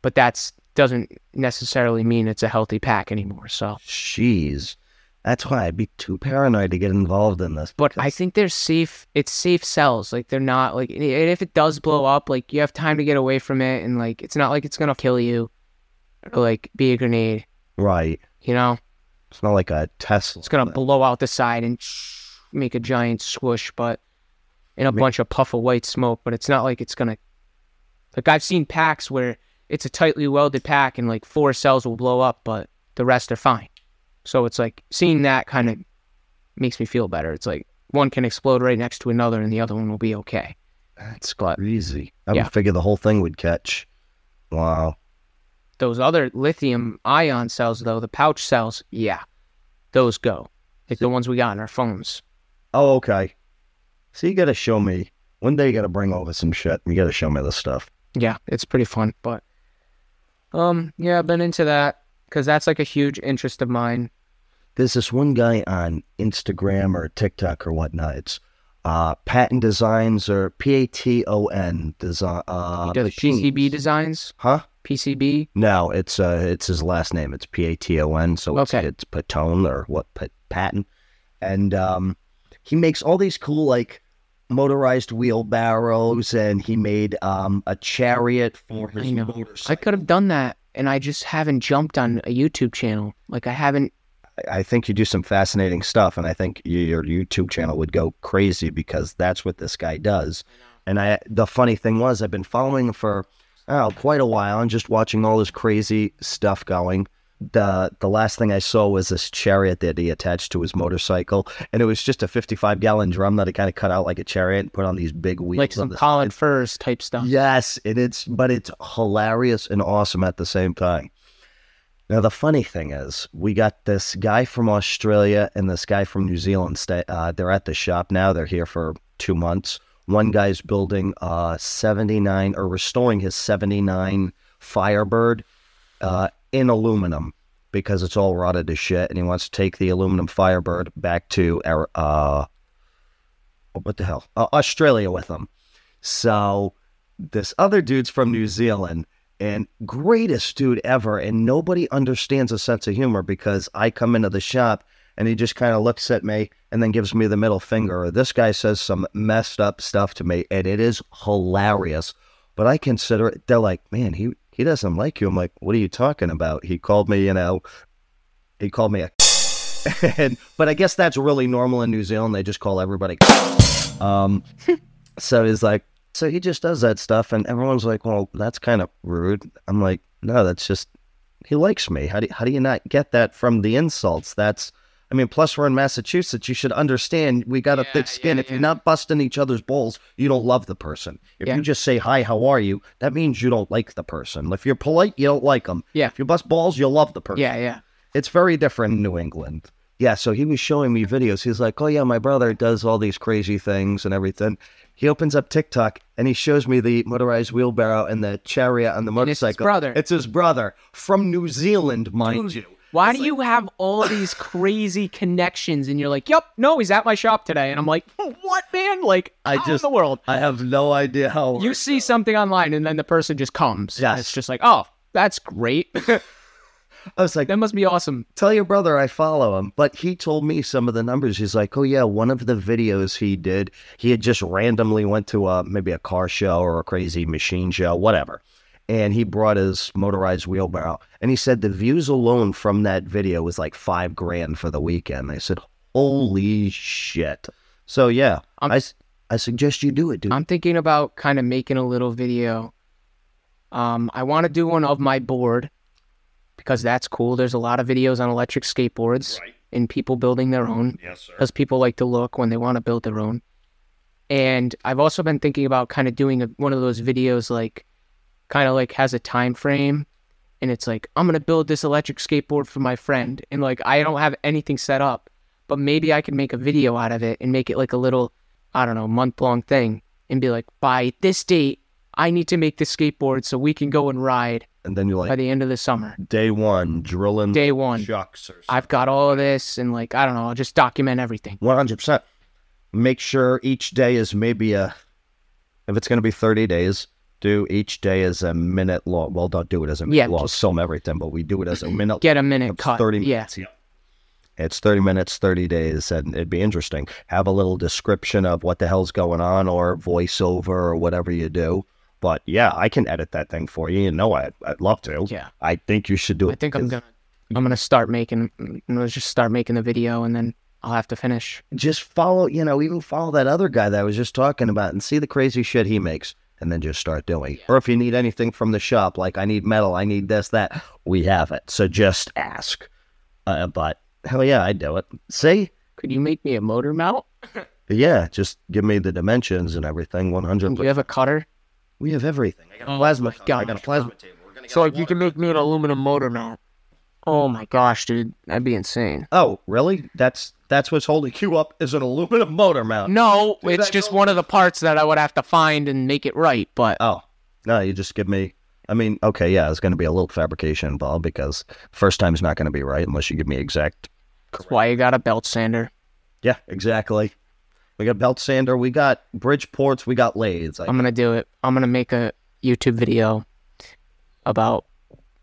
But that's doesn't necessarily mean it's a healthy pack anymore. So, Jeez. That's why I'd be too paranoid to get involved in this. but I think they're safe. It's safe cells. Like they're not like and if it does mm-hmm. blow up, like you have time to get away from it, and like it's not like it's gonna kill you, or like be a grenade. right. You know, It's not like a Tesla. it's gonna blow out the side and make a giant swoosh, but in a bunch of puff of white smoke. But it's not like it's gonna. Like I've seen packs where it's a tightly welded pack and like four cells will blow up, but the rest are fine. So it's like seeing that kind of makes me feel better. It's like one can explode right next to another and the other one will be okay. That's crazy. I Yeah. would figure the whole thing would catch. Wow. those other lithium ion cells, though, the pouch cells, yeah, those go. Like the ones we got in our phones. Oh, okay. So you got to show me. One day you got to bring over some shit. You got to show me this stuff. Yeah, it's pretty fun. But, um, yeah, I've been into that because that's like a huge interest of mine. There's this one guy on Instagram or TikTok or whatnot. It's uh, Paton Designs or P A T O N design. Uh, He does. PCB designs, Huh? PCB. No, it's uh, it's his last name. It's P A T O N. So it's, Okay. it's Patone or what? Pat- Patton, and um, he makes all these cool like motorized wheelbarrows, and he made um a chariot for his I motorcycle. I could have done that, and I just haven't jumped on a YouTube channel. Like I haven't. I think you do some fascinating stuff, and I think your YouTube channel would go crazy because that's what this guy does. And I, the funny thing was, I've been following him for oh, quite a while and just watching all this crazy stuff going. The the last thing I saw was this chariot that he attached to his motorcycle, and it was just a 55 gallon drum that he kind of cut out like a chariot and put on these big wheels. like some Colin. Furze type stuff. Yes, and it's but it's hilarious and awesome at the same time. Now the funny thing is, we got this guy from Australia and this guy from New Zealand. Stay, uh, they're at the shop now. They're here for two months. One guy's building uh 79 or restoring his 79 Firebird uh, in aluminum because it's all rotted to shit, and he wants to take the aluminum Firebird back to uh what the hell uh, Australia with him. So this other dude's from New Zealand and greatest dude ever. And nobody understands a sense of humor because I come into the shop and he just kind of looks at me and then gives me the middle finger. Or this guy says some messed up stuff to me and it is hilarious. But I consider it, they're like, man, he, he doesn't like you. I'm like, what are you talking about? He called me, you know, he called me a and but I guess that's really normal in New Zealand. They just call everybody. Um, so he's like, so he just does that stuff, and everyone's like, well, that's kind of rude. I'm like, no, that's just he likes me. How do how do you not get that from the insults? That's I mean, plus we're in Massachusetts. You should understand we got a Yeah, thick skin. yeah, if you're not busting each other's balls, you don't love the person. If Yeah. you just say hi, how are you? That means you don't like the person. If you're polite, you don't like them. Yeah. If you bust balls, you love the person. Yeah, yeah. It's very different in New England. Yeah, so he was showing me videos. He's like, "Oh yeah, my brother does all these crazy things and everything." He opens up TikTok and he shows me the motorized wheelbarrow and the chariot on the And it's his motorcycle. brother. It's his brother from New Zealand, mind you. Why do you have all these crazy connections? And you're like, "Yep, no, he's at my shop today," and I'm like, hmm, "What, man? Like, I how just- in the world?" I have no idea how. You see something online, and then the person just comes. Yes. it's just like, "Oh, that's great. I was like, that must be awesome." tell your brother I follow him. But he told me some of the numbers. He's like, oh yeah, one of the videos he did, he had just randomly went to a maybe a car show or a crazy machine show, whatever. And he brought his motorized wheelbarrow. And he said the views alone from that video was like five grand for the weekend. I said, holy shit. So yeah, I'm- I, I suggest you do it, dude. I'm thinking about kind of making a little video. Um, I want to do one of my board because that's cool. There's a lot of videos on electric skateboards and people building their own. Yes, sir. because people like to look when they want to build their own. And I've also been thinking about kind of doing a, one of those videos like kind of like has a time frame and it's like I'm to build this electric skateboard for my friend and like I don't have anything set up, but maybe I can make a video out of it and make it like a little I don't know, month long thing and be like by this date I need to make this skateboard so we can go and ride And then you're like by the end of the summer. day one, drilling Day one. chucks or I've got all of this and like I don't know, I'll just document everything. One hundred percent. Make sure each day is maybe a. If it's going to be thirty days, do each day as a minute long. Well, don't do it as a minute Yeah, long. just- Film everything, but we do it as a minute. Get a minute cut. Thirty yeah. minutes. Yeah. It's thirty minutes, thirty days, and it'd be interesting. Have a little description of what the hell's going on, or voiceover, or whatever you do. But yeah, I can edit that thing for you. You know, I'd, I'd love to. Yeah. I think you should do it. I think I'm gonna I'm gonna start making I'm gonna just start making the video and then I'll have to finish. just follow, you know, even follow that other guy that I was just talking about and see the crazy shit he makes and then just start doing. it. Or if you need anything from the shop, like I need metal, I need this, that, we have it. So just ask. Uh, but hell yeah, I'd do it. See? Could you make me a motor mount? Yeah, just give me the dimensions and everything. 100. Do you have a cutter? We have everything. I got a Oh plasma. my I got a plasma table. So like you can make me an aluminum motor mount. Oh my gosh, dude, that'd be insane. Oh, really? That's that's what's holding you up is an aluminum motor mount. No, Dude, it's just one of the parts that I would have to find and make it right. But Oh, no, you just give me. I mean, okay, yeah, it's going to be a little fabrication involved because first time's not going to be right unless you give me exact. that's why you got a belt sander. Yeah, exactly. We got belt sander, we got Bridgeports, we got lathes. I, I'm gonna do it. I'm gonna make a YouTube video about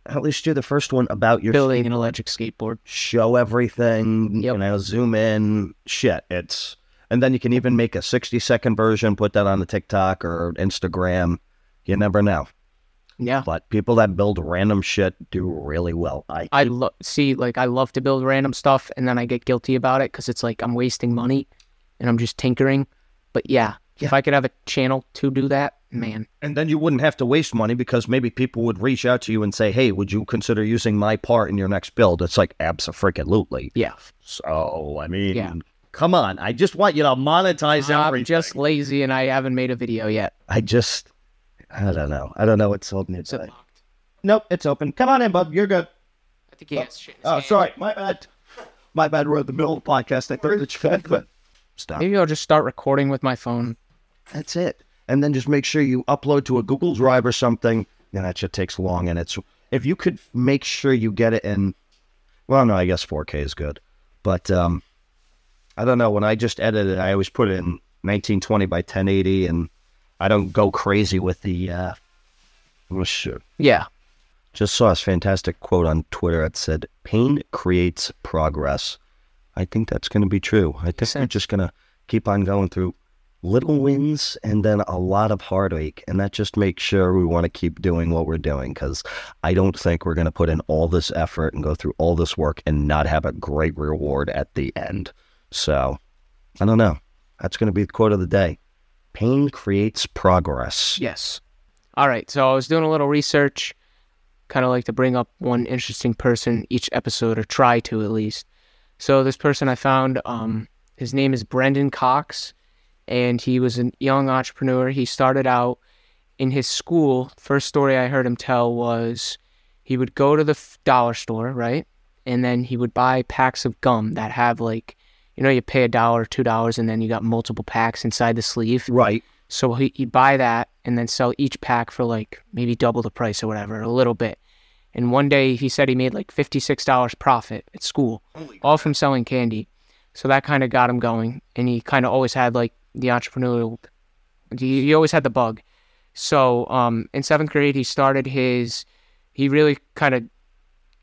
at least do the first one about your building an electric skateboard. show everything. Yep. You know, zoom in. Shit, it's and then you can even make a 60 second version, put that on the TikTok or Instagram. You never know. Yeah. But people that build random shit do really well. I I lo- see, like, I love to build random stuff, and then I get guilty about it because it's like I'm wasting money, and I'm just tinkering. But yeah, if I could have a channel to do that, mm-hmm. man, And then you wouldn't have to waste money because maybe people would reach out to you and say, "Hey, would you consider using my part in your next build?" It's like absolutely. yeah, So I mean, Yeah. come on. I just want you to monetize I'm everything. just lazy, and I haven't made a video yet. I just, I don't know. I don't know what's holding it back. Nope, it's open. Come on in, bub. You're good. I think he has shit. in Oh, hand. sorry, my bad. My bad. We're in the middle of the podcast. I thought the had, but stop. Maybe I'll just start recording with my phone. That's it. And then just make sure you upload to a Google Drive or something. And that shit takes long, and it's if you could make sure you get it in. Well, no, I guess 4K is good, but um, I don't know. When I just edit it, I always put it in 1920 by 1080, and I don't go crazy with the. Uh, oh shit! Yeah, Just saw this fantastic quote on Twitter that said, "Pain creates progress." I think that's going to be true. I think we're just going to keep on going through little wins and then a lot of heartache, and that just makes sure we want to keep doing what we're doing. Because I don't think we're going to put in all this effort and go through all this work and not have a great reward at the end. So, I don't know. That's going to be the quote of the day. Pain creates progress. Yes. All right. So I was doing a little research, kind of like to bring up one interesting person each episode, or try to at least. So this person I found, um, his name is Brendan Cox, and he was a young entrepreneur. He started out in his school. First story I heard him tell was he would go to the dollar store, right, and then he would buy packs of gum that have like, you know, you pay a dollar, two dollars, and then you got multiple packs inside the sleeve. Right. So he, he'd buy that and then sell each pack for like maybe double the price or whatever, a little bit. And one day he said he made like $56 profit at school, all from selling candy. So that kind of got him going. And he kind of always had like the entrepreneurial, he, he always had the bug. So um, in seventh grade, he started his, he really kind of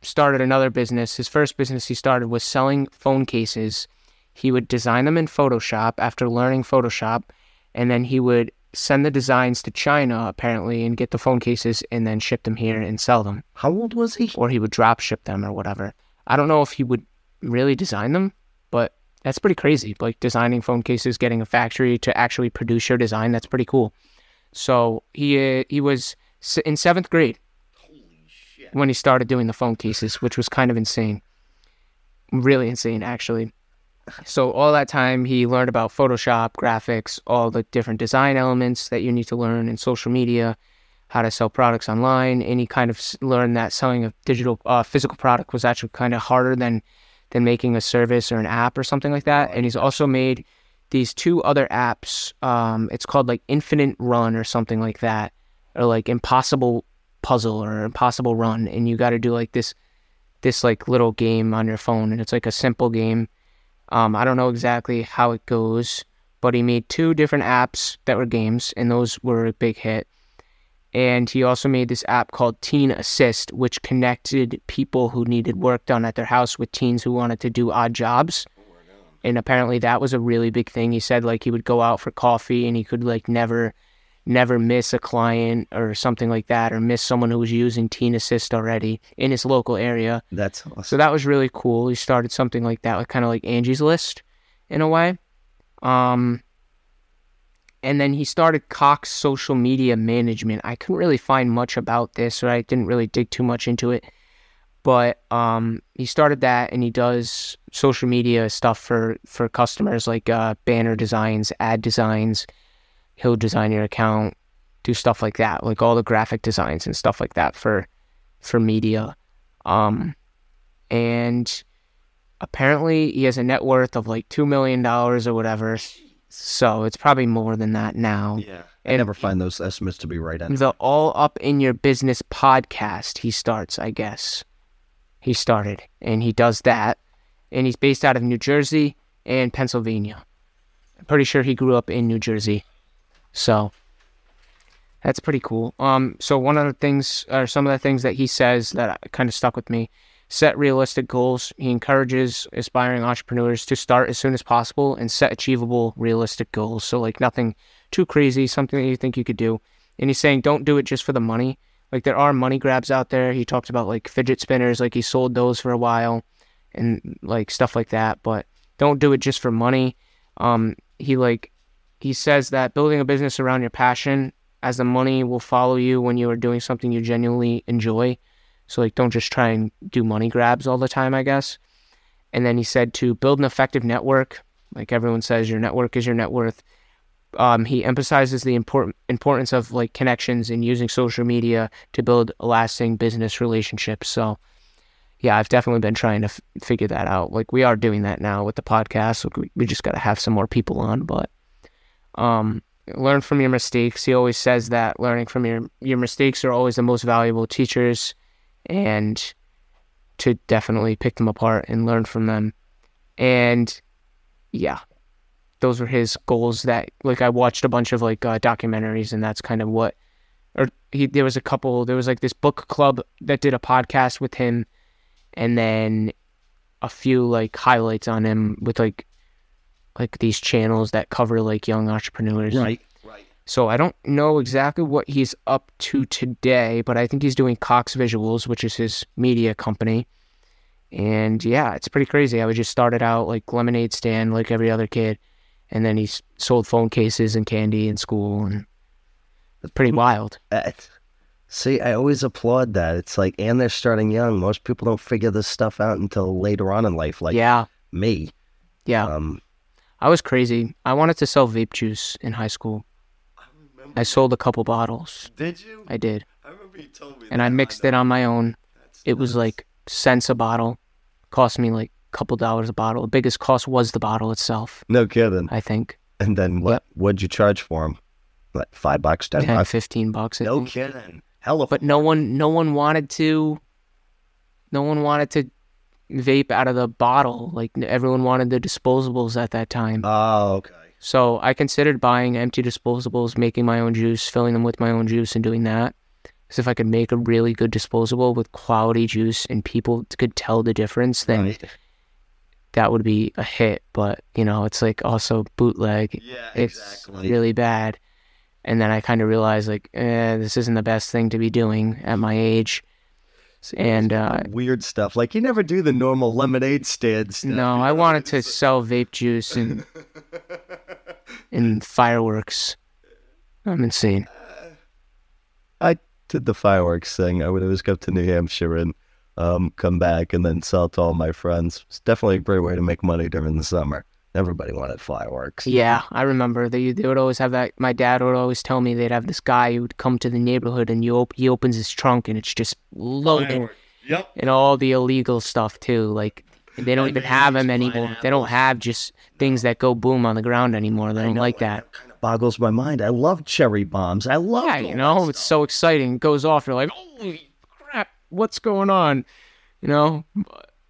started another business. His first business he started was selling phone cases. He would design them in Photoshop after learning Photoshop and then he would send the designs to China apparently and get the phone cases and then ship them here and sell them, How old was he? or he would drop ship them or whatever. I don't know if he would really design them, but that's pretty crazy. Like designing phone cases, getting a factory to actually produce your design, that's pretty cool. So he uh, he was in seventh grade when he started doing the phone cases, which was kind of insane, really insane actually. So all that time he learned about Photoshop, graphics, all the different design elements that you need to learn in social media, how to sell products online, and he kind of learned that selling a digital uh, physical product was actually kind of harder than than making a service or an app or something like that. And he's also made these two other apps. Um, it's called like Infinite Run or something like that, or like Impossible Puzzle or Impossible Run, and you got to do like this this like little game on your phone, and it's like a simple game. Um, I don't know exactly how it goes, but he made two different apps that were games, and those were a big hit. And he also made this app called Teen Assist, which connected people who needed work done at their house with teens who wanted to do odd jobs. And apparently that was a really big thing. He said like he would go out for coffee and he could like never never miss a client or something like that or miss someone who was using Teen Assist already in his local area. That's awesome. So that was really cool. He started something like that, like kind of like Angie's List in a way. Um, and then he started Cox Social Media Management. I couldn't really find much about this, or I didn't really dig too much into it. But um, he started that, and he does social media stuff for for customers, like uh, banner designs, ad designs. He'll design your account, do stuff like that, like all the graphic designs and stuff like that for for media. Um, and apparently he has a net worth of like $2 million or whatever. So it's probably more than that now. Yeah. I And- never find those estimates to be right. On. The All Up in Your Business podcast, he starts, I guess. He started, and he does that. And he's based out of New Jersey and Pennsylvania. I'm pretty sure he grew up in New Jersey. So that's pretty cool. Um, so one of the things, or some of the things that he says that kind of stuck with me set realistic goals. He encourages aspiring entrepreneurs to start as soon as possible and set achievable, realistic goals. So, like, nothing too crazy, something that you think you could do. And he's saying, don't do it just for the money. Like, there are money grabs out there. He talked about like fidget spinners, like, he sold those for a while and like stuff like that. But don't do it just for money. Um, he like, he says that building a business around your passion as the money will follow you when you are doing something you genuinely enjoy. So like don't just try and do money grabs all the time, I guess. And then he said to build an effective network. Like everyone says, your network is your net worth. Um, he emphasizes the important importance of like connections and using social media to build lasting business relationships. So, yeah, I've definitely been trying to f- figure that out. Like we are doing that now with the podcast. So we, we just got to have some more people on. But um, learn from your mistakes. He always says that learning from your your mistakes are always the most valuable teachers, and to definitely pick them apart and learn from them. And yeah, those were his goals. That like I watched a bunch of like uh, documentaries, and that's kind of what. Or he there was a couple. There was like this book club that did a podcast with him, and then a few like highlights on him with like like these channels that cover like young entrepreneurs. Right. So I don't know exactly what he's up to today, but I think he's doing Cox Visuals, which is his media company. And yeah, it's pretty crazy. I would just started out like lemonade stand like every other kid, and then he sold phone cases and candy in school, and it's pretty wild. Uh, see, I always applaud that. It's like, and they're starting young. Most people don't figure this stuff out until later on in life, like yeah, me. yeah. Um, I was crazy. I wanted to sell vape juice in high school. I I sold a couple bottles. did you? I did, I remember you told me. and I mixed it on my own. It was like cents a bottle. Cost me like a couple dollars a bottle. The biggest cost was the bottle itself, no kidding. I think. And then what? Yep. What'd you charge for them? Like five bucks, ten 10, bucks? 15 bucks. I No think. kidding. Hell of But no one no one wanted to no one wanted to vape out of the bottle. Like everyone wanted the disposables at that time. Oh, okay. So I considered buying empty disposables, making my own juice, filling them with my own juice, and doing that. Because if I could make a really good disposable with quality juice and people could tell the difference, then Right. that would be a hit. But you know, it's like also bootleg. Yeah, It's really bad. And then I kind of realized like, eh, this isn't the best thing to be doing at my age. See, And uh, weird stuff. Like you never do the normal lemonade stand stuff. no, I wanted to sell vape juice and and fireworks. I'm insane. I did the fireworks thing. I would always go to New Hampshire and um, come back and then sell to all my friends. It's definitely a great way to make money during the summer. Everybody wanted fireworks. Yeah, I remember they they would always have that. My dad would always tell me they'd have this guy who would come to the neighborhood and you op- he opens his trunk and it's just loaded Yep. and all the illegal stuff too. Like they don't even have them Bananas, anymore. They don't have just things that go boom on the ground anymore. They don't like that. Kind of boggles my mind. I love cherry bombs. I love. Yeah, you know, it's so exciting. It goes off. You're like, holy crap, what's going on? You know?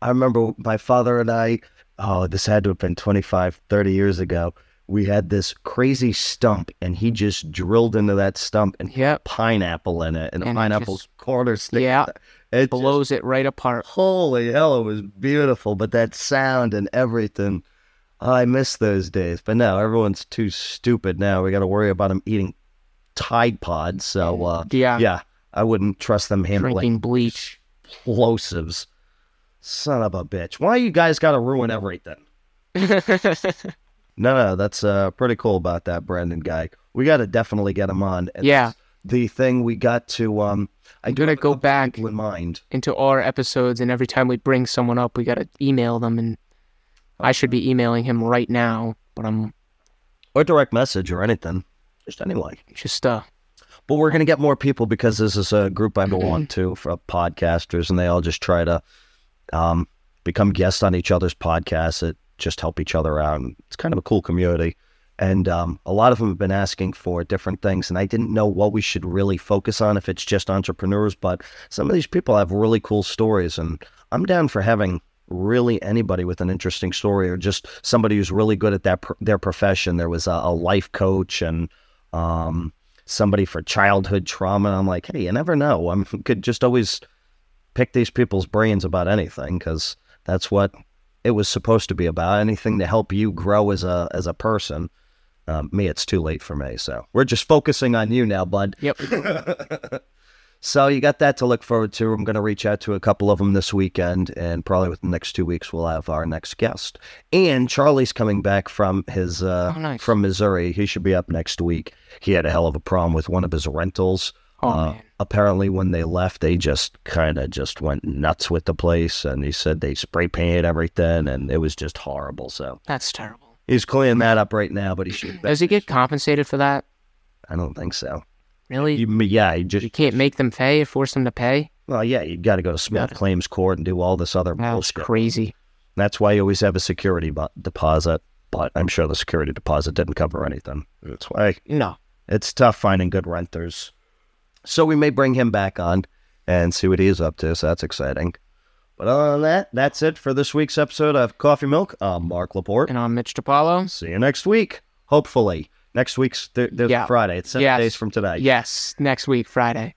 I remember my father and I, oh, this had to have been 25, 30 years ago. We had this crazy stump, and he just drilled into that stump and Yep. pineapple in it, and, And it pineapple just- quarter stick. Yeah. It just- Blows it right apart. holy hell, it was beautiful. But that sound and everything, oh, I miss those days. But now everyone's too stupid now. We got to worry about them eating Tide Pods. So, uh, Yeah. yeah, I wouldn't trust them handling Drinking bleach. explosives. Son of a bitch. Why you guys got to ruin everything? No, no, that's uh, pretty cool about that Brandon guy. We got to definitely get him on. And Yeah. The thing we got to, um, I I'm gonna go back. in mind. into our episodes, and every time we bring someone up, we gotta email them, and I should be emailing him right now, but I'm Or direct message or anything. Just anyone. just uh But we're going to get more people because this is a group I belong to for podcasters, and they all just try to um, become guests on each other's podcasts that just help each other out. And it's kind of a cool community. And um, a lot of them have been asking for different things, and I didn't know what we should really focus on if it's just entrepreneurs. But some of these people have really cool stories, and I'm down for having really anybody with an interesting story or just somebody who's really good at that their profession. There was a, a life coach and um, somebody for childhood trauma. I'm like, hey, you never know. I could just always pick these people's brains about anything because that's what it was supposed to be about. Anything to help you grow as a as a person. Um, me, it's too late for me. So we're just focusing on you now, bud. Yep. So you got that to look forward to. I'm going to reach out to a couple of them this weekend, and probably within the next two weeks we'll have our next guest. And Charlie's coming back from his uh, Oh, nice. from Missouri. He should be up next week. He had a hell of a problem with one of his rentals. Oh, Uh, apparently, when they left, they just kind of just went nuts with the place, and he said they spray painted everything, and it was just horrible. So That's terrible. he's cleaning that up right now, but he should. Does he get compensated for that? I don't think so. Really? You, yeah, he just You can't make them pay, or force them to pay? well, yeah, you got to go to small Got it. claims court and do all this other That's bullshit. crazy. That's why you always have a security bu- deposit. But I'm sure the security deposit didn't cover anything. That's why No. it's tough finding good renters. So we may bring him back on and see what he's up to. So that's exciting. But other than that, that's it for this week's episode of Coffee Milk. I'm Mark Laporte. And I'm Mitch DiPaolo. See you next week. Hopefully. Next week's th- Yeah. Friday. It's seven Yes. days from today. Yes, next week, Friday.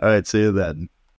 All right. See you then.